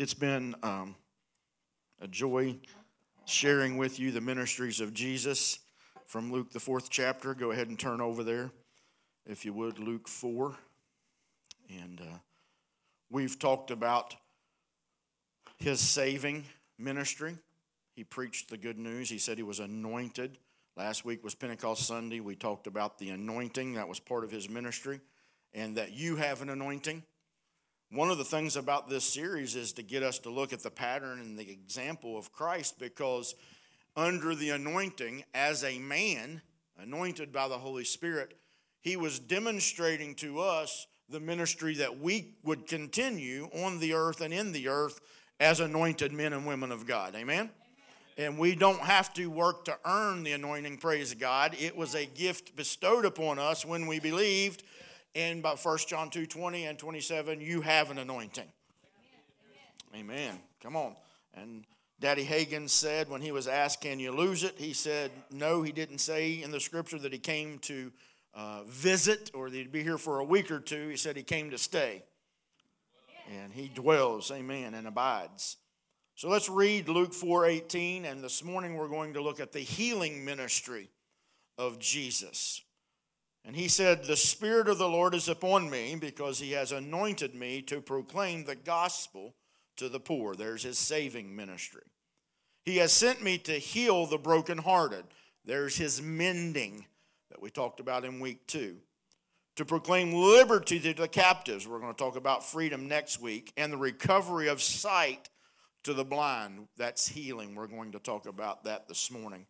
It's been um, a joy sharing with you the ministries of Jesus from Luke, the fourth chapter. Go ahead and turn over there, if you would, Luke 4. And uh, we've talked about his saving ministry. He preached the good news. He said he was anointed. Last week was Pentecost Sunday. We talked about the anointing, that was part of his ministry, and that you have an anointing. One of the things about this series is to get us to look at the pattern and the example of Christ because under the anointing, as a man anointed by the Holy Spirit, he was demonstrating to us the ministry that we would continue on the earth and in the earth as anointed men and women of God. Amen? And we don't have to work to earn the anointing, praise God. It was a gift bestowed upon us when we believed in about 1 John 2 20 and 27, you have an anointing. Amen. Amen. Come on. And Daddy Hagin said when he was asked, Can you lose it? He said, No, he didn't say in the scripture that he came to uh, visit or that he'd be here for a week or two. He said he came to stay. And he dwells, amen, and abides. So let's read Luke 4 18. And this morning we're going to look at the healing ministry of Jesus. And he said, The Spirit of the Lord is upon me because he has anointed me to proclaim the gospel to the poor. There's his saving ministry. He has sent me to heal the brokenhearted. There's his mending that we talked about in week two. To proclaim liberty to the captives. We're going to talk about freedom next week. And the recovery of sight to the blind. That's healing. We're going to talk about that this morning.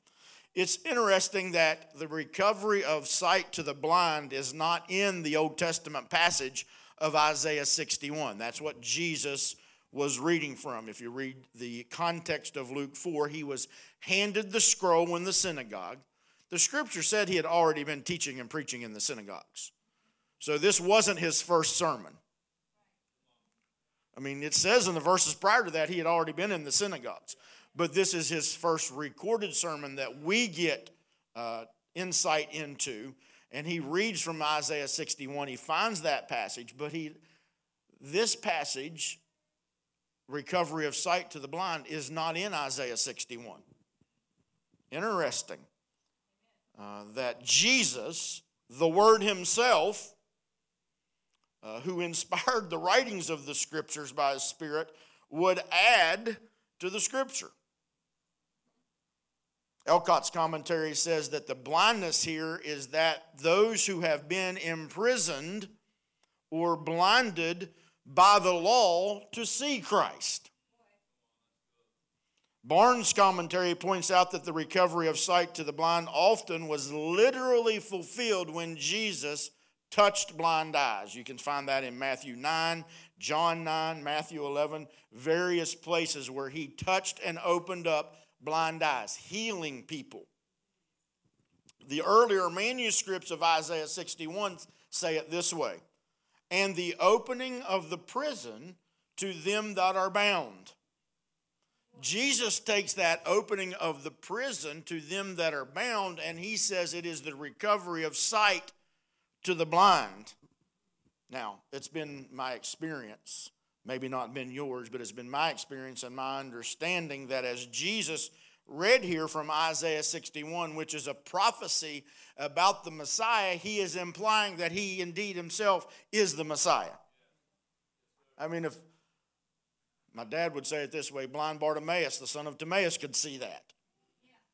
It's interesting that the recovery of sight to the blind is not in the Old Testament passage of Isaiah 61. That's what Jesus was reading from. If you read the context of Luke 4, he was handed the scroll in the synagogue. The scripture said he had already been teaching and preaching in the synagogues. So this wasn't his first sermon. I mean, it says in the verses prior to that he had already been in the synagogues but this is his first recorded sermon that we get uh, insight into. And he reads from Isaiah 61. He finds that passage, but he this passage, recovery of sight to the blind, is not in Isaiah 61. Interesting uh, that Jesus, the Word Himself, uh, who inspired the writings of the Scriptures by His Spirit, would add to the Scripture. Ellicott's commentary says that the blindness here is that those who have been imprisoned or blinded by the law to see Christ. Barnes' commentary points out that the recovery of sight to the blind often was literally fulfilled when Jesus touched blind eyes. You can find that in Matthew 9, John 9, Matthew 11, various places where he touched and opened up blind eyes, healing people. The earlier manuscripts of Isaiah 61 say it this way and the opening of the prison to them that are bound. Jesus takes that opening of the prison to them that are bound, and he says it is the recovery of sight to the blind. Now, it's been my experience maybe not been yours, but it's been my experience and my understanding that as Jesus read here from Isaiah 61, which is a prophecy about the Messiah, he is implying that he indeed himself is the Messiah. I mean, if my dad would say it this way blind Bartimaeus, the son of Timaeus, could see that.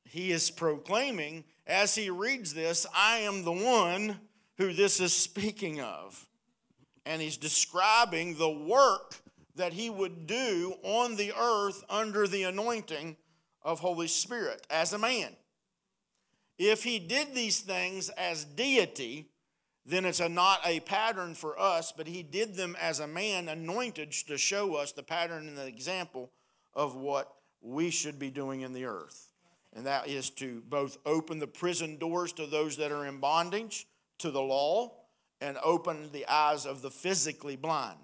He is proclaiming, as he reads this, I am the one who this is speaking of and he's describing the work that he would do on the earth under the anointing of Holy Spirit as a man. If he did these things as deity, then it's a, not a pattern for us, but he did them as a man anointed to show us the pattern and the example of what we should be doing in the earth. And that is to both open the prison doors to those that are in bondage to the law and open the eyes of the physically blind.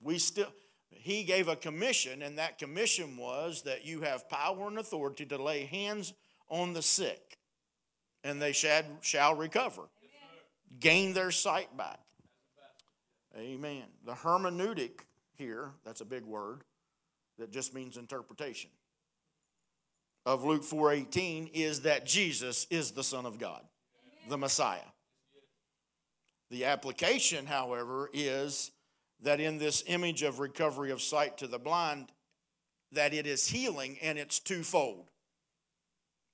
We still he gave a commission, and that commission was that you have power and authority to lay hands on the sick, and they shall, shall recover, Amen. gain their sight back. Amen. The hermeneutic here, that's a big word, that just means interpretation, of Luke 4:18 is that Jesus is the Son of God, the Messiah. The application, however, is that in this image of recovery of sight to the blind, that it is healing and it's twofold.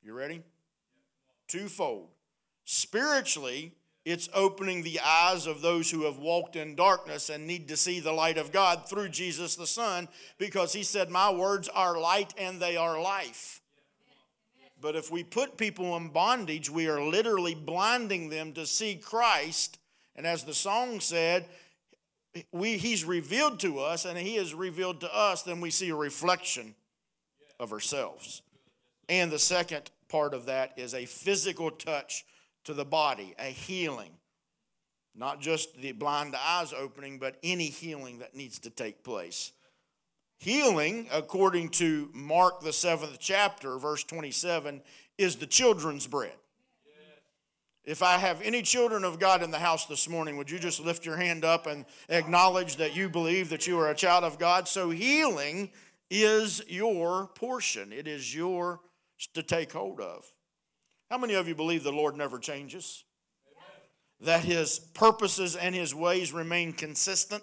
You ready? Twofold. Spiritually, it's opening the eyes of those who have walked in darkness and need to see the light of God through Jesus the Son, because He said, My words are light and they are life. But if we put people in bondage, we are literally blinding them to see Christ. And as the song said, we, He's revealed to us, and He is revealed to us, then we see a reflection of ourselves. And the second part of that is a physical touch to the body, a healing. Not just the blind eyes opening, but any healing that needs to take place. Healing, according to Mark, the seventh chapter, verse 27, is the children's bread. If I have any children of God in the house this morning, would you just lift your hand up and acknowledge that you believe that you are a child of God? So, healing is your portion, it is yours to take hold of. How many of you believe the Lord never changes? That his purposes and his ways remain consistent?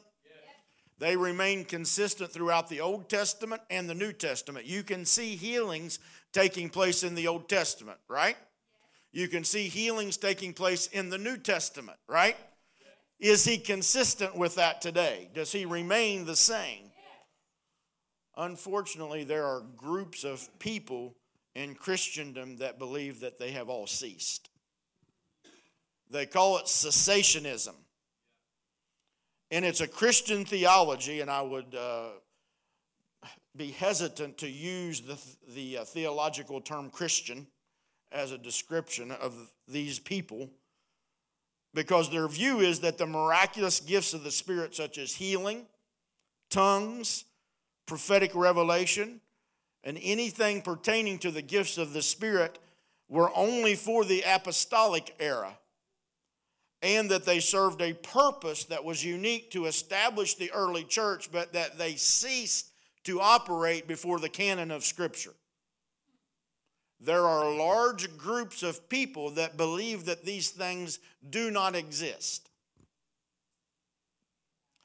They remain consistent throughout the Old Testament and the New Testament. You can see healings taking place in the Old Testament, right? You can see healings taking place in the New Testament, right? Is he consistent with that today? Does he remain the same? Unfortunately, there are groups of people in Christendom that believe that they have all ceased. They call it cessationism. And it's a Christian theology, and I would uh, be hesitant to use the, the uh, theological term Christian as a description of these people because their view is that the miraculous gifts of the Spirit, such as healing, tongues, prophetic revelation, and anything pertaining to the gifts of the Spirit were only for the apostolic era, and that they served a purpose that was unique to establish the early church, but that they ceased to operate before the canon of Scripture. There are large groups of people that believe that these things do not exist.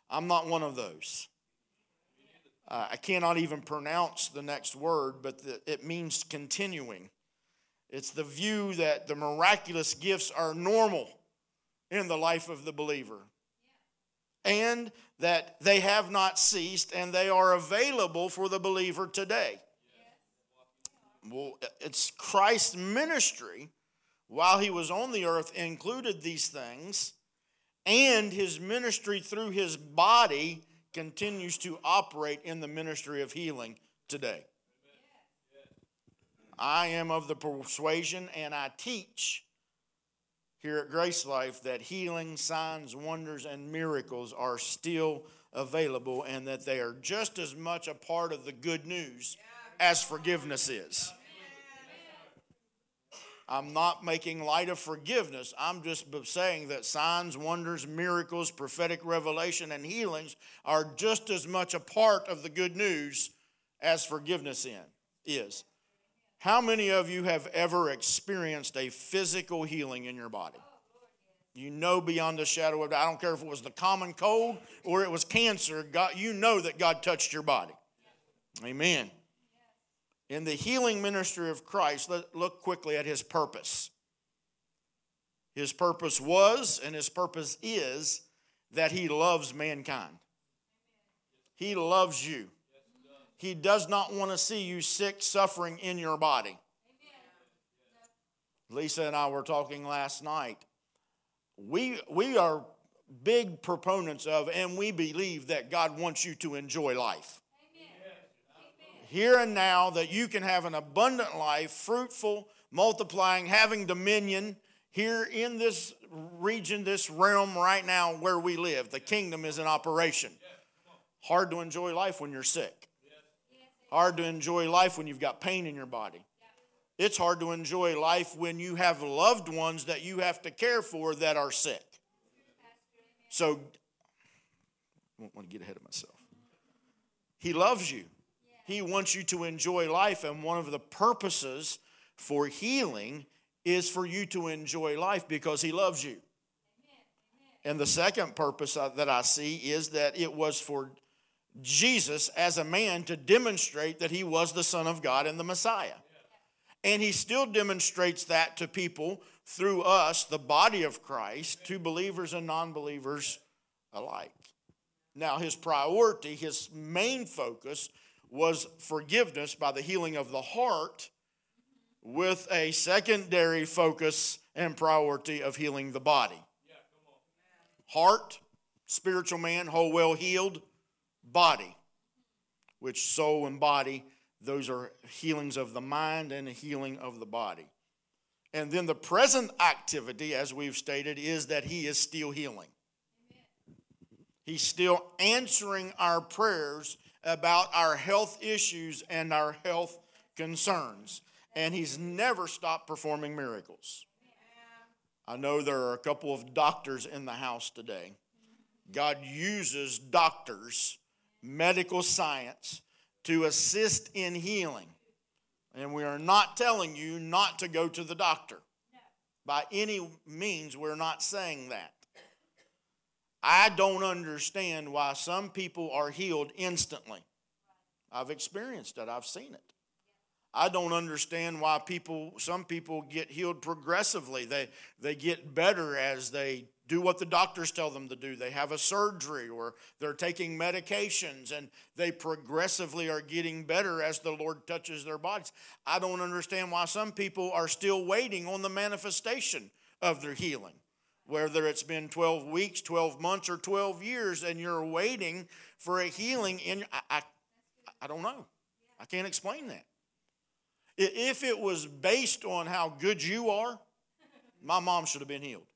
I'm not one of those. Uh, I cannot even pronounce the next word, but the, it means continuing. It's the view that the miraculous gifts are normal in the life of the believer. And that they have not ceased and they are available for the believer today. Well, it's Christ's ministry while he was on the earth included these things, and his ministry through his body continues to operate in the ministry of healing today. I am of the persuasion and I teach here at Grace Life that healing, signs, wonders, and miracles are still available and that they are just as much a part of the good news as forgiveness is. I'm not making light of forgiveness. I'm just saying that signs, wonders, miracles, prophetic revelation, and healings are just as much a part of the good news as forgiveness in, is. How many of you have ever experienced a physical healing in your body? You know beyond a shadow of doubt. I don't care if it was the common cold or it was cancer, God, you know that God touched your body. Amen. In the healing ministry of Christ, let look quickly at his purpose. His purpose was and his purpose is that he loves mankind. He loves you. He does not want to see you sick, suffering in your body. Lisa and I were talking last night. We, we are big proponents of, and we believe that God wants you to enjoy life here and now that you can have an abundant life, fruitful, multiplying, having dominion here in this region, this realm right now where we live. The kingdom is in operation. Hard to enjoy life when you're sick. Hard to enjoy life when you've got pain in your body. It's hard to enjoy life when you have loved ones that you have to care for that are sick. So, I don't want to get ahead of myself. He loves you. He wants you to enjoy life, and one of the purposes for healing is for you to enjoy life because He loves you. And the second purpose that I see is that it was for Jesus as a man to demonstrate that he was the Son of God and the Messiah. And he still demonstrates that to people through us, the body of Christ, to believers and non believers alike. Now, his priority, his main focus was forgiveness by the healing of the heart, with a secondary focus and priority of healing the body. Heart, spiritual man, whole well healed, body, which soul and body, those are healings of the mind and a healing of the body. And then the present activity, as we've stated, is that he is still healing. He's still answering our prayers about our health issues and our health concerns. And he's never stopped performing miracles. I know there are a couple of doctors in the house today. God uses doctors, medical science, to assist in healing. And we are not telling you not to go to the doctor. By any means, we're not saying that. I don't understand why some people are healed instantly. I've experienced it, I've seen it. I don't understand why people, some people get healed progressively. They, they get better as they do what the doctors tell them to do. They have a surgery or they're taking medications and they progressively are getting better as the Lord touches their bodies. I don't understand why some people are still waiting on the manifestation of their healing whether it's been 12 weeks, 12 months, or 12 years, and you're waiting for a healing in I, I, I don't know. I can't explain that. If it was based on how good you are, my mom should have been healed.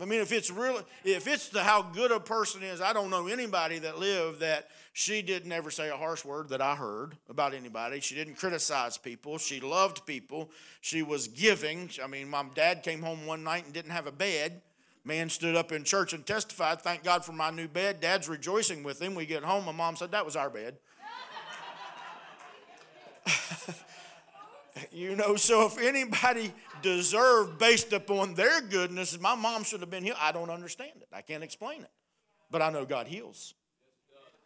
I mean, if it's really, if it's the how good a person is, I don't know anybody that lived that she didn't ever say a harsh word that I heard about anybody. She didn't criticize people. She loved people. She was giving. I mean, my dad came home one night and didn't have a bed. Man stood up in church and testified, "Thank God for my new bed." Dad's rejoicing with him. We get home, my mom said, "That was our bed." you know, so if anybody deserved based upon their goodness, my mom should have been healed. I don't understand it. I can't explain it. But I know God heals.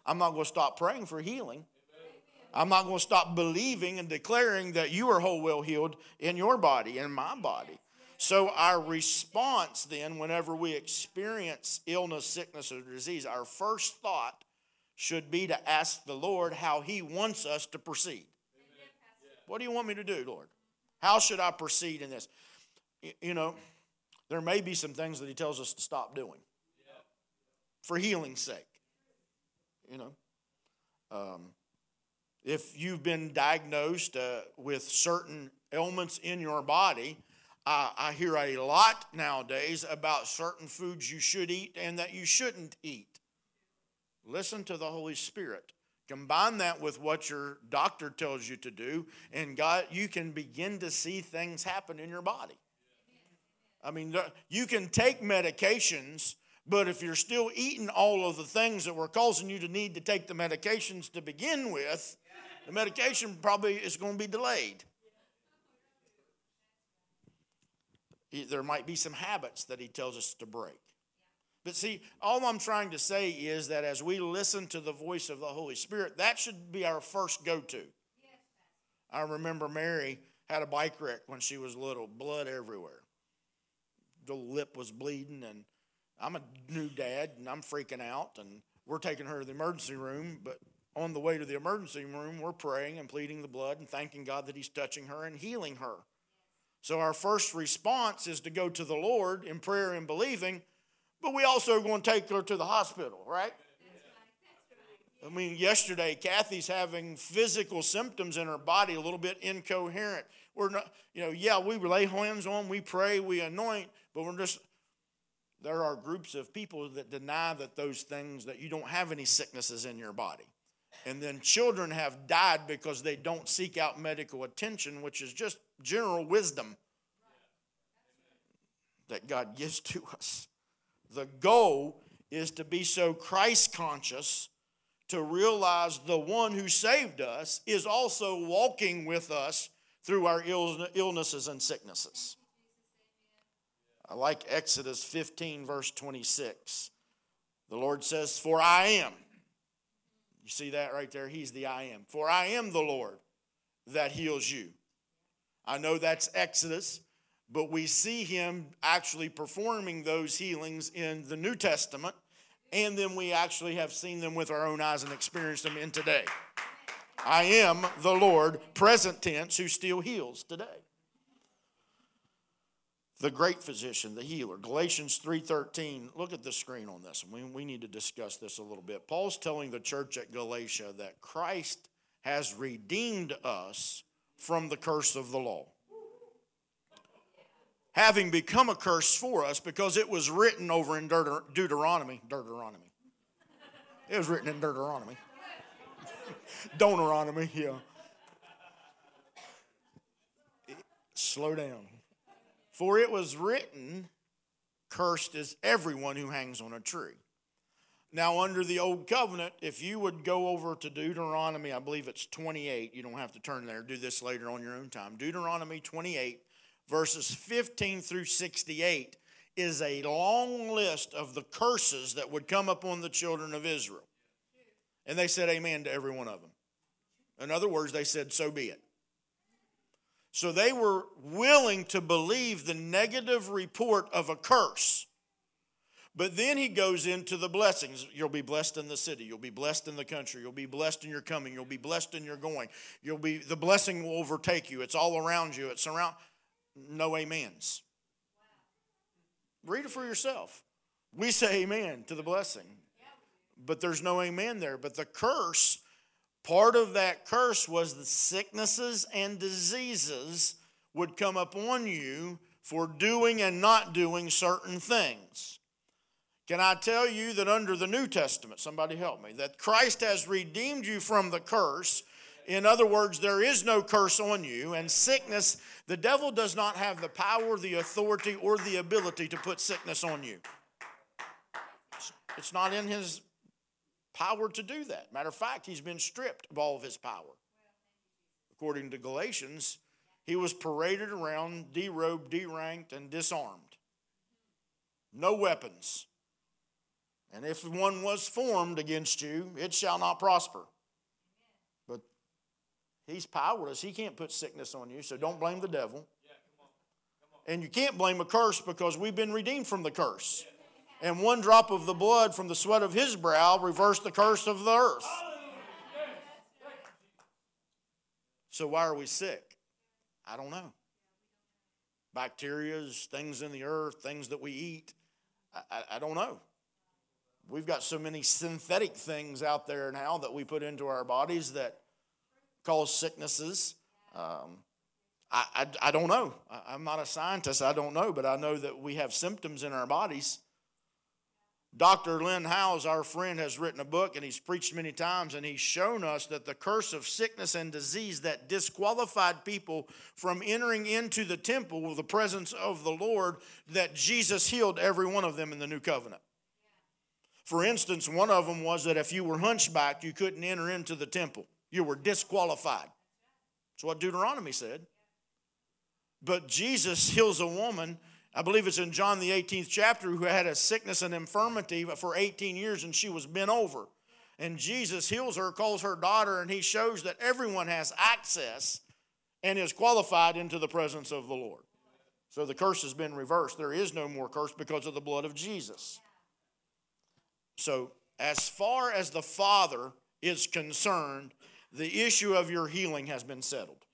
I'm not going to stop praying for healing. I'm not going to stop believing and declaring that you are whole, well healed in your body in my body. So, our response then, whenever we experience illness, sickness, or disease, our first thought should be to ask the Lord how He wants us to proceed. What do you want me to do, Lord? How should I proceed in this? You know, there may be some things that He tells us to stop doing for healing's sake. You know, um, if you've been diagnosed uh, with certain ailments in your body, I, I hear a lot nowadays about certain foods you should eat and that you shouldn't eat. Listen to the Holy Spirit. Combine that with what your doctor tells you to do, and God, you can begin to see things happen in your body. I mean, you can take medications, but if you're still eating all of the things that were causing you to need to take the medications to begin with, the medication probably is going to be delayed. There might be some habits that he tells us to break. But see, all I'm trying to say is that as we listen to the voice of the Holy Spirit, that should be our first go to. I remember Mary had a bike wreck when she was little, blood everywhere. The lip was bleeding, and I'm a new dad, and I'm freaking out, and we're taking her to the emergency room. But on the way to the emergency room, we're praying and pleading the blood and thanking God that He's touching her and healing her. So our first response is to go to the Lord in prayer and believing but we also are going to take her to the hospital, right? I mean, yesterday, Kathy's having physical symptoms in her body, a little bit incoherent. We're not, you know, yeah, we lay hands on, we pray, we anoint, but we're just, there are groups of people that deny that those things, that you don't have any sicknesses in your body. And then children have died because they don't seek out medical attention, which is just general wisdom that God gives to us. The goal is to be so Christ conscious to realize the one who saved us is also walking with us through our illnesses and sicknesses. I like Exodus 15, verse 26. The Lord says, For I am. You see that right there? He's the I am. For I am the Lord that heals you. I know that's Exodus, but we see him actually performing those healings in the New Testament, and then we actually have seen them with our own eyes and experienced them in today. I am the Lord, present tense, who still heals today. The great physician, the healer. Galatians 3:13. Look at the screen on this. We, we need to discuss this a little bit. Paul's telling the church at Galatia that Christ has redeemed us from the curse of the law. Having become a curse for us because it was written over in Deuteronomy. Deuteronomy. It was written in Deuteronomy. Deuteronomy, yeah. Slow down. For it was written, Cursed is everyone who hangs on a tree. Now, under the old covenant, if you would go over to Deuteronomy, I believe it's 28, you don't have to turn there, do this later on your own time. Deuteronomy 28, verses 15 through 68, is a long list of the curses that would come upon the children of Israel. And they said amen to every one of them. In other words, they said, so be it. So they were willing to believe the negative report of a curse but then he goes into the blessings. You'll be blessed in the city. You'll be blessed in the country. You'll be blessed in your coming. You'll be blessed in your going. You'll be the blessing will overtake you. It's all around you. It's around no amens. Read it for yourself. We say amen to the blessing. But there's no amen there. But the curse, part of that curse was the sicknesses and diseases would come upon you for doing and not doing certain things. Can I tell you that under the New Testament, somebody help me, that Christ has redeemed you from the curse? In other words, there is no curse on you, and sickness, the devil does not have the power, the authority, or the ability to put sickness on you. It's not in his power to do that. Matter of fact, he's been stripped of all of his power. According to Galatians, he was paraded around, derobed, deranked, and disarmed. No weapons and if one was formed against you, it shall not prosper. But he's powerless. He can't put sickness on you, so don't blame the devil. And you can't blame a curse because we've been redeemed from the curse. And one drop of the blood from the sweat of his brow reversed the curse of the earth. So why are we sick? I don't know. Bacterias, things in the earth, things that we eat. I, I, I don't know. We've got so many synthetic things out there now that we put into our bodies that cause sicknesses. Um, I, I, I, don't know. I, I'm not a scientist. I don't know, but I know that we have symptoms in our bodies. Dr. Lynn Howes, our friend, has written a book and he's preached many times, and he's shown us that the curse of sickness and disease that disqualified people from entering into the temple with the presence of the Lord, that Jesus healed every one of them in the new covenant. For instance, one of them was that if you were hunchbacked, you couldn't enter into the temple. You were disqualified. That's what Deuteronomy said. But Jesus heals a woman, I believe it's in John the 18th chapter, who had a sickness and infirmity for 18 years and she was bent over. And Jesus heals her, calls her daughter, and he shows that everyone has access and is qualified into the presence of the Lord. So the curse has been reversed. There is no more curse because of the blood of Jesus. So, as far as the Father is concerned, the issue of your healing has been settled.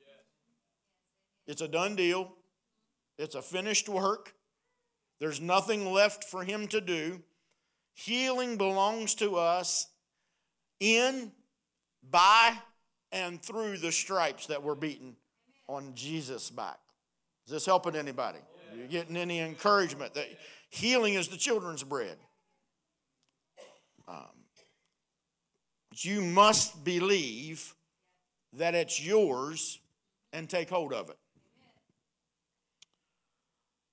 It's a done deal, it's a finished work. There's nothing left for Him to do. Healing belongs to us in, by, and through the stripes that were beaten on Jesus' back. Is this helping anybody? Are you getting any encouragement that healing is the children's bread? Um, you must believe that it's yours and take hold of it.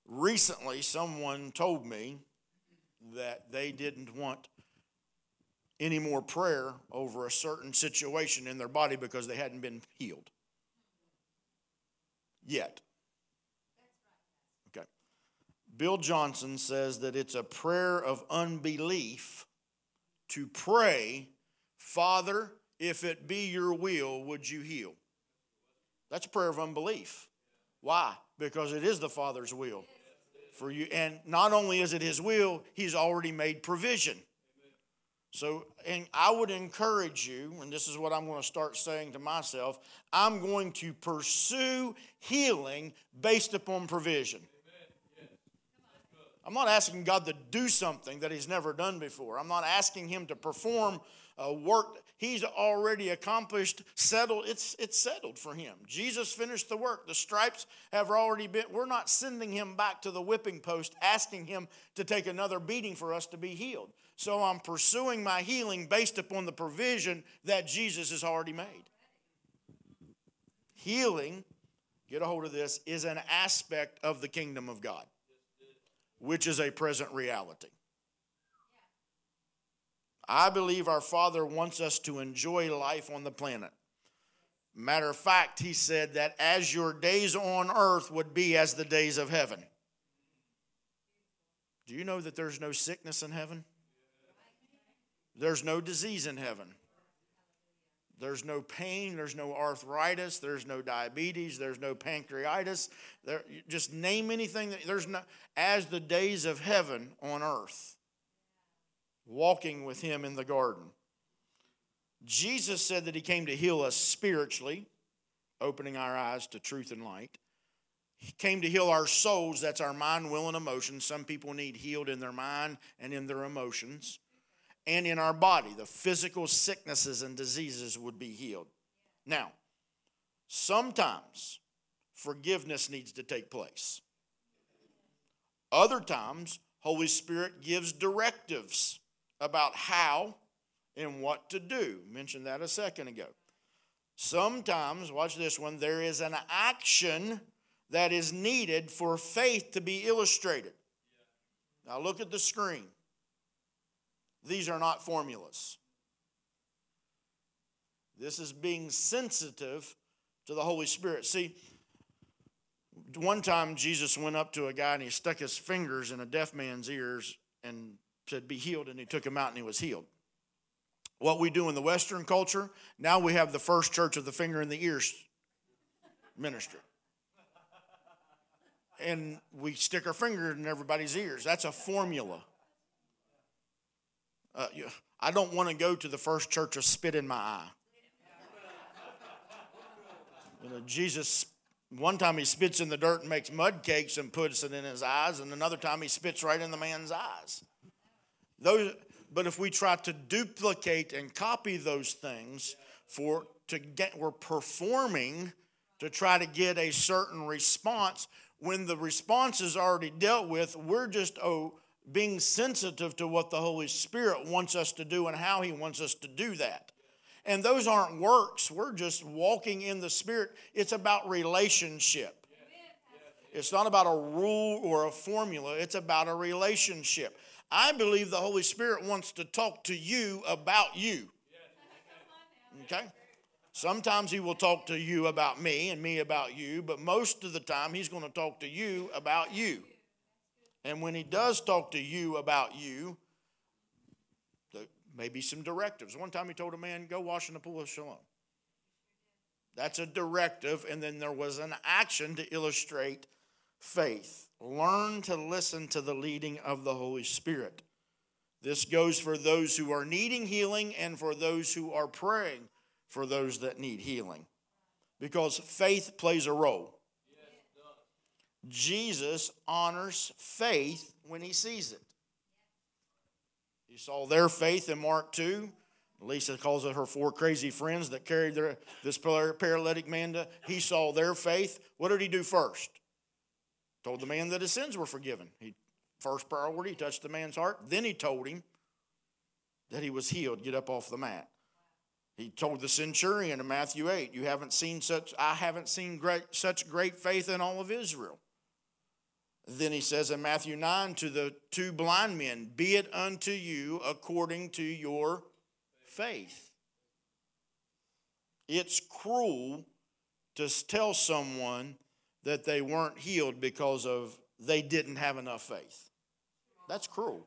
Recently, someone told me that they didn't want any more prayer over a certain situation in their body because they hadn't been healed. Yet. Okay. Bill Johnson says that it's a prayer of unbelief to pray, Father, if it be your will, would you heal? That's a prayer of unbelief. Why? Because it is the Father's will for you. And not only is it His will, He's already made provision. So, and I would encourage you, and this is what I'm going to start saying to myself I'm going to pursue healing based upon provision. I'm not asking God to do something that He's never done before. I'm not asking Him to perform a work He's already accomplished, settled. It's, it's settled for Him. Jesus finished the work. The stripes have already been, we're not sending Him back to the whipping post, asking Him to take another beating for us to be healed. So I'm pursuing my healing based upon the provision that Jesus has already made. Healing, get a hold of this, is an aspect of the kingdom of God which is a present reality. I believe our Father wants us to enjoy life on the planet. Matter of fact, He said that as your days on earth would be as the days of heaven. Do you know that there's no sickness in heaven? There's no disease in heaven. There's no pain, there's no arthritis, there's no diabetes, there's no pancreatitis. There, just name anything that there's no as the days of heaven on earth. Walking with him in the garden. Jesus said that he came to heal us spiritually, opening our eyes to truth and light. He came to heal our souls, that's our mind, will, and emotions. Some people need healed in their mind and in their emotions and in our body. The physical sicknesses and diseases would be healed. Now, sometimes forgiveness needs to take place. Other times, Holy Spirit gives directives about how and what to do. Mentioned that a second ago. Sometimes, watch this one, there is an action that is needed for faith to be illustrated. Now look at the screen. These are not formulas. This is being sensitive to the Holy Spirit. See, one time Jesus went up to a guy and he stuck his fingers in a deaf man's ears and said, Be healed. And he took him out and he was healed. What we do in the Western culture, now we have the first church of the finger in the ears ministry. And we stick our finger in everybody's ears. That's a formula. Uh, I don't want to go to the first church of spit in my eye. You know, Jesus, one time he spits in the dirt and makes mud cakes and puts it in his eyes, and another time he spits right in the man's eyes. Those, but if we try to duplicate and copy those things for to get, we're performing to try to get a certain response. When the response is already dealt with, we're just oh, being sensitive to what the Holy Spirit wants us to do and how He wants us to do that. And those aren't works, we're just walking in the Spirit. It's about relationship. It's not about a rule or a formula, it's about a relationship. I believe the Holy Spirit wants to talk to you about you. Okay? Sometimes He will talk to you about me and me about you, but most of the time He's going to talk to you about you. And when he does talk to you about you, there maybe some directives. One time he told a man, go wash in the pool of Siloam. That's a directive. And then there was an action to illustrate faith. Learn to listen to the leading of the Holy Spirit. This goes for those who are needing healing and for those who are praying for those that need healing. Because faith plays a role. Jesus honors faith when he sees it. You saw their faith in Mark 2. Lisa calls it her four crazy friends that carried their, this paralytic man to. He saw their faith. What did he do first? Told the man that his sins were forgiven. He first priority, he touched the man's heart. Then he told him that he was healed. Get up off the mat. He told the centurion in Matthew 8, You haven't seen such, I haven't seen great, such great faith in all of Israel. Then he says in Matthew 9 to the two blind men, Be it unto you according to your faith. It's cruel to tell someone that they weren't healed because of they didn't have enough faith. That's cruel.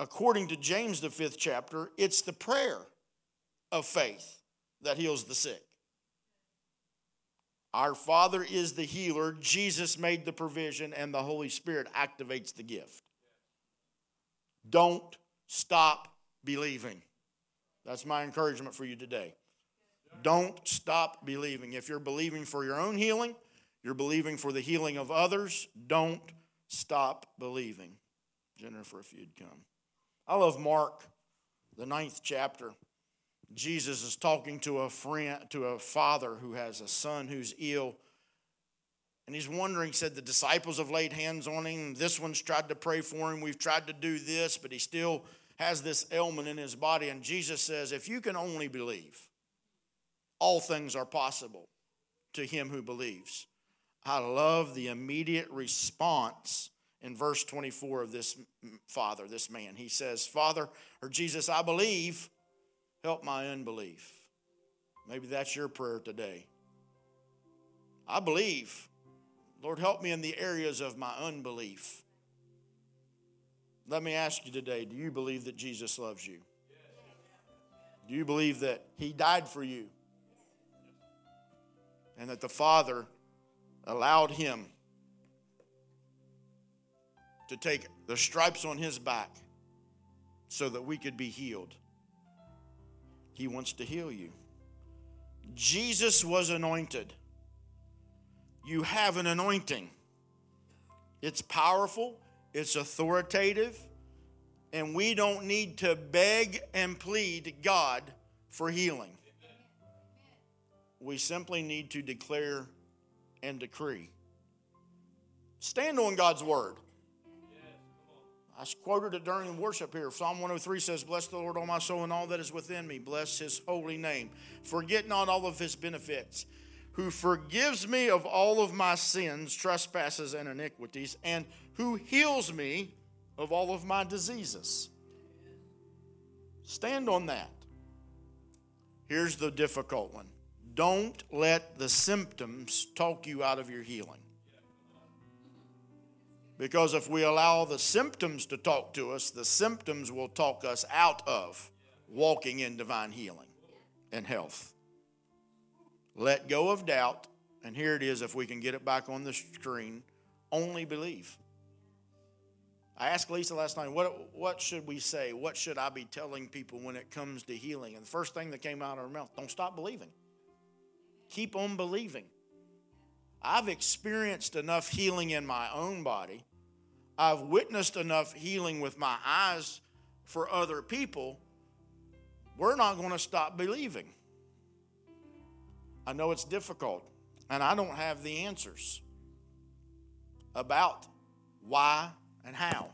According to James, the fifth chapter, it's the prayer of faith that heals the sick. Our Father is the healer, Jesus made the provision, and the Holy Spirit activates the gift. Don't stop believing. That's my encouragement for you today. Don't stop believing. If you're believing for your own healing, you're believing for the healing of others, don't stop believing. Jennifer, if you'd come. I love Mark, the ninth chapter. Jesus is talking to a friend, to a father who has a son who's ill. And he's wondering, said the disciples have laid hands on him. This one's tried to pray for him. We've tried to do this, but he still has this ailment in his body. And Jesus says, if you can only believe, all things are possible to him who believes. I love the immediate response in verse 24 of this father, this man. He says, Father, or Jesus, I believe, help my unbelief. Maybe that's your prayer today. I believe. Lord, help me in the areas of my unbelief. Let me ask you today do you believe that Jesus loves you? Do you believe that He died for you? And that the Father allowed Him to take the stripes on His back so that we could be healed? He wants to heal you. Jesus was anointed. You have an anointing. It's powerful, it's authoritative, and we don't need to beg and plead God for healing. We simply need to declare and decree. Stand on God's word. I quoted it during worship here. Psalm 103 says, Bless the Lord, all my soul, and all that is within me. Bless his holy name. Forget not all of his benefits, who forgives me of all of my sins, trespasses, and iniquities, and who heals me of all of my diseases. Stand on that. Here's the difficult one don't let the symptoms talk you out of your healing. Because if we allow the symptoms to talk to us, the symptoms will talk us out of walking in divine healing and health. Let go of doubt, and here it is if we can get it back on the screen only believe. I asked Lisa last night, what, what should we say? What should I be telling people when it comes to healing? And the first thing that came out of her mouth, don't stop believing. Keep on believing. I've experienced enough healing in my own body. I've witnessed enough healing with my eyes for other people. We're not going to stop believing. I know it's difficult, and I don't have the answers about why and how.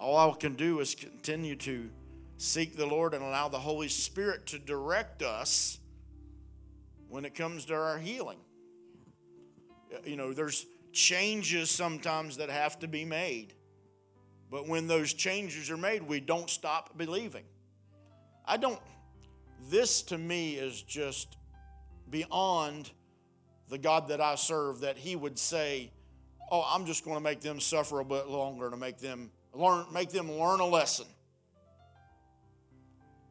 All I can do is continue to seek the Lord and allow the Holy Spirit to direct us when it comes to our healing. Uh, you know, there's changes sometimes that have to be made. But when those changes are made, we don't stop believing. I don't, this to me is just beyond the God that I serve that He would say, Oh, I'm just going to make them suffer a bit longer to make them learn, make them learn a lesson.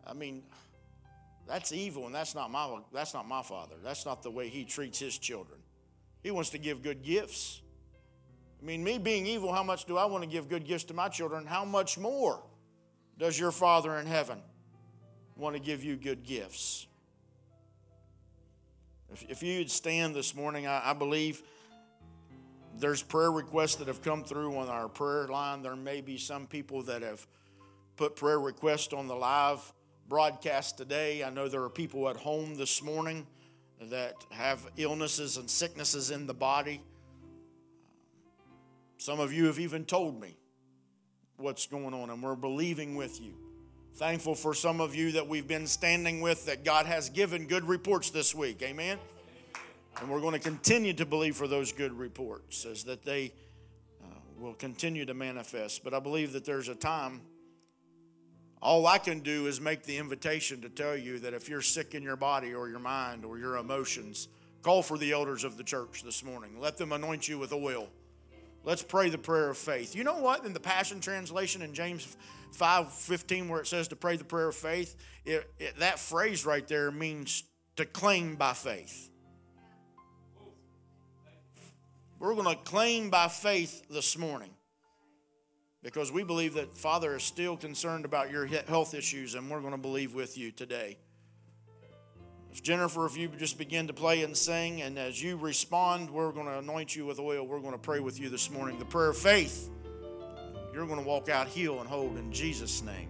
I mean, that's evil, and that's not my that's not my father. That's not the way he treats his children. He wants to give good gifts. I mean, me being evil, how much do I want to give good gifts to my children? How much more does your Father in heaven want to give you good gifts? If, if you'd stand this morning, I, I believe there's prayer requests that have come through on our prayer line. There may be some people that have put prayer requests on the live broadcast today. I know there are people at home this morning that have illnesses and sicknesses in the body. Some of you have even told me what's going on, and we're believing with you. Thankful for some of you that we've been standing with that God has given good reports this week. Amen. And we're going to continue to believe for those good reports as that they uh, will continue to manifest. But I believe that there's a time All I can do is make the invitation to tell you that if you're sick in your body or your mind or your emotions, call for the elders of the church this morning. Let them anoint you with oil. Let's pray the prayer of faith. You know what? In the Passion Translation in James 5 15, where it says to pray the prayer of faith, it, it, that phrase right there means to claim by faith. We're going to claim by faith this morning because we believe that Father is still concerned about your health issues, and we're going to believe with you today. If Jennifer, if you just begin to play and sing, and as you respond, we're going to anoint you with oil. We're going to pray with you this morning. The prayer of faith, you're going to walk out healed and whole in Jesus' name.